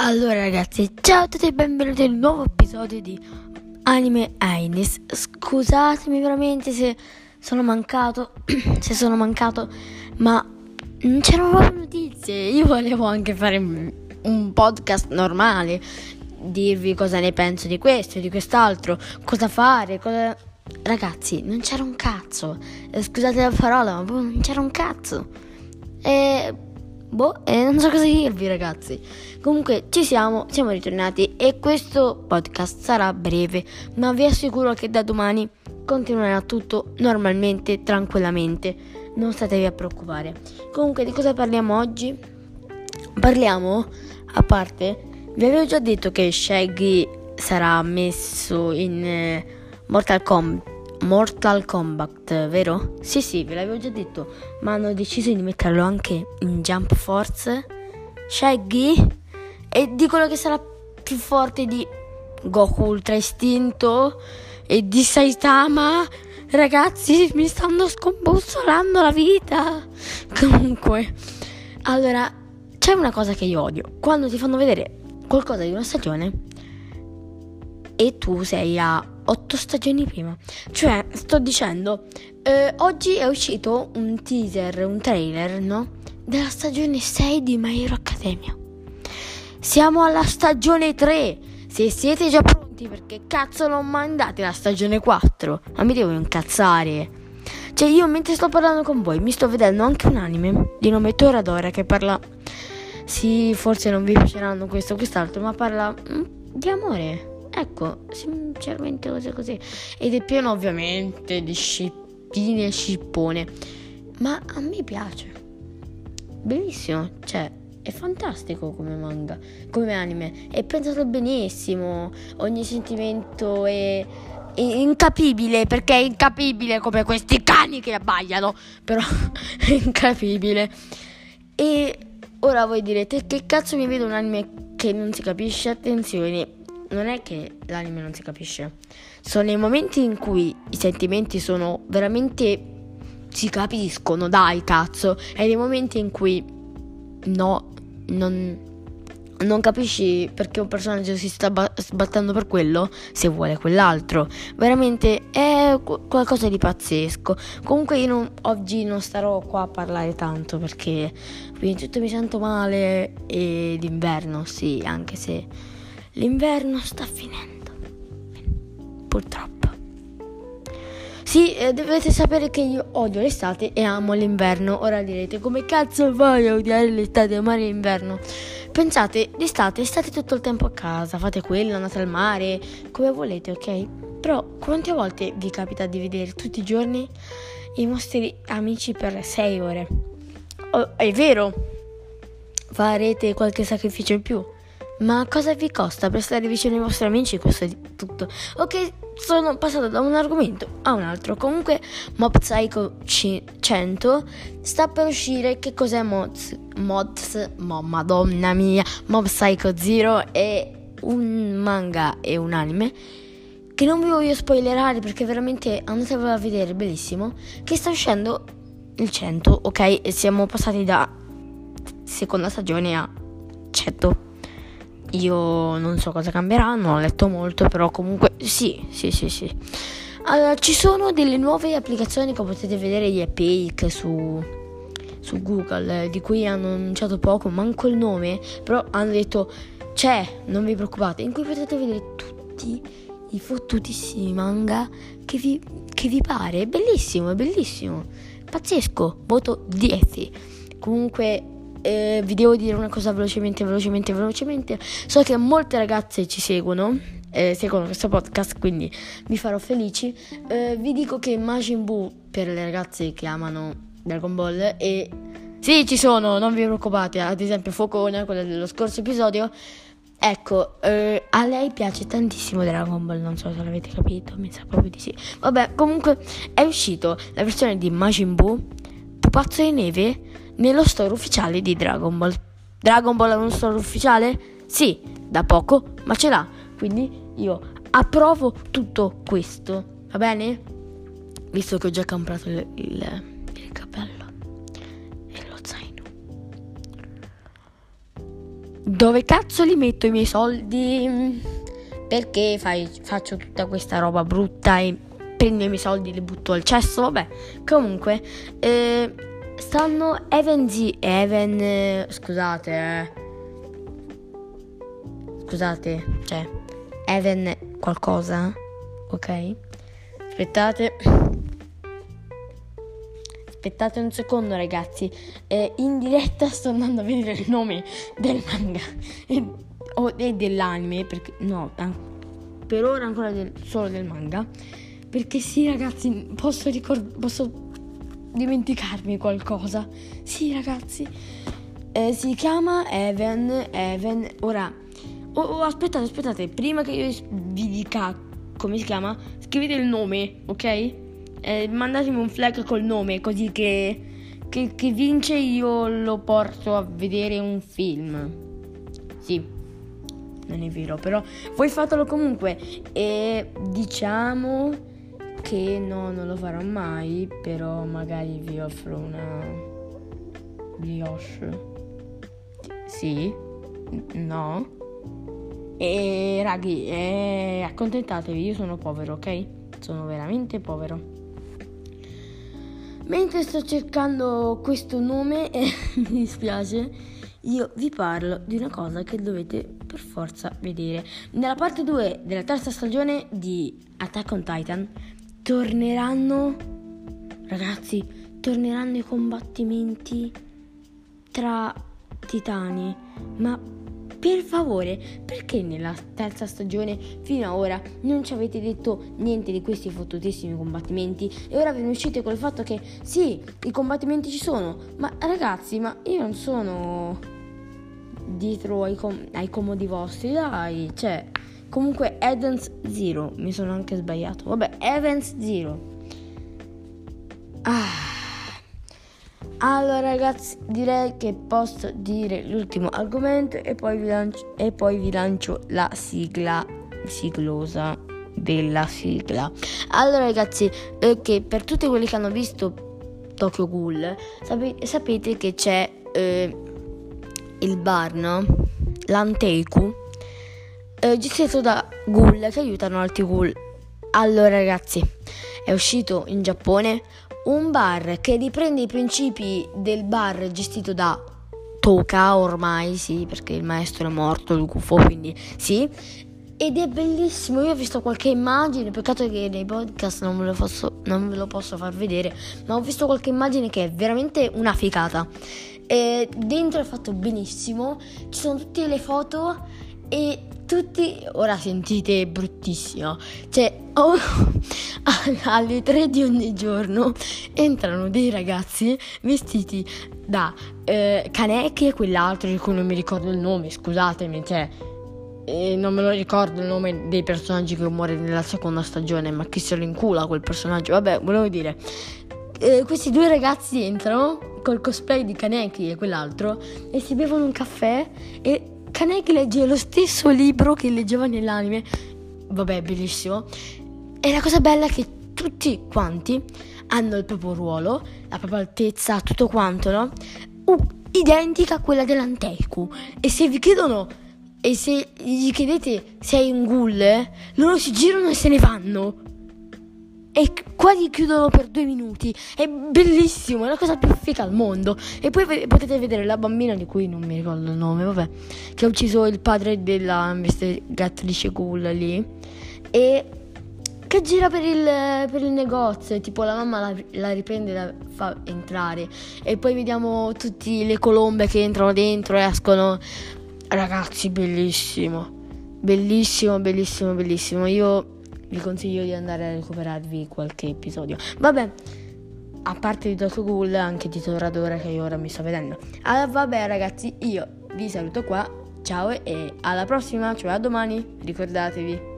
Allora ragazzi, ciao a tutti e benvenuti in un nuovo episodio di Anime Ainis. Scusatemi veramente se sono mancato, se sono mancato, ma non c'erano proprio notizie. Io volevo anche fare un podcast normale, dirvi cosa ne penso di questo, di quest'altro, cosa fare, cosa... Ragazzi, non c'era un cazzo. Scusate la parola, ma non c'era un cazzo. E Boh, eh, non so cosa dirvi ragazzi. Comunque ci siamo, siamo ritornati e questo podcast sarà breve, ma vi assicuro che da domani continuerà tutto normalmente, tranquillamente. Non statevi a preoccupare. Comunque di cosa parliamo oggi? Parliamo, a parte, vi avevo già detto che Shaggy sarà messo in eh, Mortal Kombat Mortal Kombat, vero? Sì, sì, ve l'avevo già detto, ma hanno deciso di metterlo anche in Jump Force. Shaggy e dicono che sarà più forte di Goku Ultra Istinto e di Saitama. Ragazzi, mi stanno scombussolando la vita. Comunque, allora, c'è una cosa che io odio. Quando ti fanno vedere qualcosa di una stagione e tu sei a otto stagioni prima. Cioè, sto dicendo, eh, oggi è uscito un teaser, un trailer, no? Della stagione 6 di My Hero Academia. Siamo alla stagione 3. Se siete già pronti, perché cazzo non mandate la stagione 4? Ma mi devo incazzare. Cioè, io mentre sto parlando con voi, mi sto vedendo anche un anime di nome Toradora che parla. Sì, forse non vi piaceranno questo o quest'altro, ma parla mm, di amore. Ecco, sinceramente cose così. Ed è pieno ovviamente di scippine e scippone. Ma a me piace. Bellissimo, cioè è fantastico come manga, come anime. È pensato benissimo. Ogni sentimento è, è incapibile perché è incapibile come questi cani che abbaiano. Però è incapibile. E ora voi direte che cazzo mi vedo un anime che non si capisce? Attenzione, non è che l'anime non si capisce. Sono i momenti in cui i sentimenti sono veramente si capiscono, dai cazzo. E nei momenti in cui no, non, non capisci perché un personaggio si sta ba- sbattendo per quello, se vuole quell'altro. Veramente è qualcosa di pazzesco. Comunque io non, oggi non starò qua a parlare tanto perché prima di tutto mi sento male e d'inverno, sì, anche se L'inverno sta finendo. Purtroppo. Sì, eh, dovete sapere che io odio l'estate e amo l'inverno. Ora direte, come cazzo fai a odiare l'estate e amare l'inverno? Pensate, l'estate state tutto il tempo a casa, fate quello, andate al mare, come volete, ok? Però quante volte vi capita di vedere tutti i giorni i vostri amici per 6 ore? Oh, è vero, farete qualche sacrificio in più ma cosa vi costa per stare vicino ai vostri amici? Questo è tutto. Ok, sono passato da un argomento a un altro. Comunque, Mob Psycho 100 sta per uscire. Che cos'è Mods? Mods? Mo, madonna mia. Mob Psycho 0 è un manga e un anime che non vi voglio spoilerare perché veramente andatevelo a vedere, bellissimo. Che sta uscendo il 100, ok? E siamo passati da seconda stagione a 100. Io non so cosa cambierà, non ho letto molto, però comunque sì, sì, sì, sì. Allora, ci sono delle nuove applicazioni che potete vedere gli Epic su, su Google, eh, di cui hanno annunciato poco, manco il nome, però hanno detto c'è, non vi preoccupate, in cui potete vedere tutti i fottutissimi manga che vi, che vi pare. È bellissimo, è bellissimo. Pazzesco, voto 10. Comunque eh, vi devo dire una cosa velocemente, velocemente, velocemente. So che molte ragazze ci seguono, eh, seguono questo podcast, quindi vi farò felici. Eh, vi dico che Majin Buu, per le ragazze che amano Dragon Ball, e sì, ci sono, non vi preoccupate. Ad esempio, Focona, quella dello scorso episodio. Ecco, eh, a lei piace tantissimo Dragon Ball, non so se l'avete capito, mi sa proprio di sì. Vabbè, comunque è uscito la versione di Majin Buu, Pupazzo di neve nello store ufficiale di Dragon Ball. Dragon Ball ha uno store ufficiale? Sì, da poco, ma ce l'ha. Quindi io approvo tutto questo, va bene? Visto che ho già comprato il, il, il cappello e lo zaino. dove cazzo li metto i miei soldi? Perché fai, faccio tutta questa roba brutta e prendo i miei soldi e li butto al cesso? Vabbè, comunque, eh, stanno Evan Z, Evan, eh, scusate, eh. Scusate, cioè, Evan qualcosa, ok? Aspettate. Aspettate un secondo ragazzi, eh, in diretta sto andando a vedere il nome del manga e, o, e dell'anime, perché no, per ora ancora del, solo del manga, perché sì ragazzi, posso, ricord- posso dimenticarmi qualcosa, sì ragazzi, eh, si chiama Evan, Evan, ora, oh, oh, aspettate, aspettate, prima che io vi dica come si chiama, scrivete il nome, ok? eh, mandatemi un flag col nome così che, che, che vince io lo porto a vedere un film. Sì, non è vero, però voi fatelo comunque. E diciamo che no, non lo farò mai, però magari vi offro una brioche. Sì? No? E raghi, eh, accontentatevi, io sono povero, ok? Sono veramente povero. Mentre sto cercando questo nome, eh, mi dispiace, io vi parlo di una cosa che dovete per forza vedere. Nella parte 2 della terza stagione di Attack on Titan torneranno, ragazzi, torneranno i combattimenti tra titani, ma per favore, perché nella terza stagione fino ad ora non ci avete detto niente di questi fottutissimi combattimenti? E ora ve ne uscite col fatto che sì, i combattimenti ci sono, ma ragazzi, ma io non sono dietro ai, com- ai comodi vostri, dai, cioè, comunque Evans Zero, mi sono anche sbagliato, vabbè, Evans Zero. Ah. Allora ragazzi direi che posso dire l'ultimo argomento e poi vi lancio, poi vi lancio la sigla siglosa della sigla. Allora ragazzi eh, che per tutti quelli che hanno visto Tokyo Ghoul sapete, sapete che c'è eh, il bar no? L'Anteiku eh, gestito da ghoul che aiutano altri ghoul. Allora ragazzi è uscito in Giappone un bar che riprende i principi del bar gestito da Toka ormai, sì, perché il maestro è morto, il gufo, quindi sì. Ed è bellissimo, io ho visto qualche immagine, peccato che nei podcast non ve lo posso, ve lo posso far vedere, ma ho visto qualche immagine che è veramente una ficata. E dentro è fatto benissimo, ci sono tutte le foto e tutti, ora sentite bruttissimo, cioè oh, alle 3 di ogni giorno entrano dei ragazzi vestiti da eh, Kaneki e quell'altro di cui non mi ricordo il nome, scusatemi, cioè eh, non me lo ricordo il nome dei personaggi che muore nella seconda stagione, ma chi se lo incula quel personaggio, vabbè, volevo dire, eh, questi due ragazzi entrano col cosplay di Kaneki e quell'altro e si bevono un caffè e Kaneki legge lo stesso libro che leggeva nell'anime. Vabbè, bellissimo. E la cosa bella è che tutti quanti hanno il proprio ruolo, la propria altezza, tutto quanto, no? Uh, identica a quella dell'Anteiku. E se vi chiedono, e se gli chiedete se è un ghoul, loro si girano e se ne vanno e quasi chiudono per due minuti. È bellissimo, è la cosa più fica al mondo. E poi potete vedere la bambina di cui non mi ricordo il nome, vabbè, che ha ucciso il padre della investigatrice cool lì. E che gira per il, per il negozio e tipo la mamma la, la riprende e la fa entrare. E poi vediamo tutte le colombe che entrano dentro e escono. Ragazzi, bellissimo. Bellissimo, bellissimo, bellissimo. Io vi consiglio di andare a recuperarvi qualche episodio. Vabbè, a parte di Dotto Ghoul, anche di Toradora che ora mi sto vedendo. Allora, vabbè ragazzi, io vi saluto qua, ciao e alla prossima, cioè a domani, ricordatevi.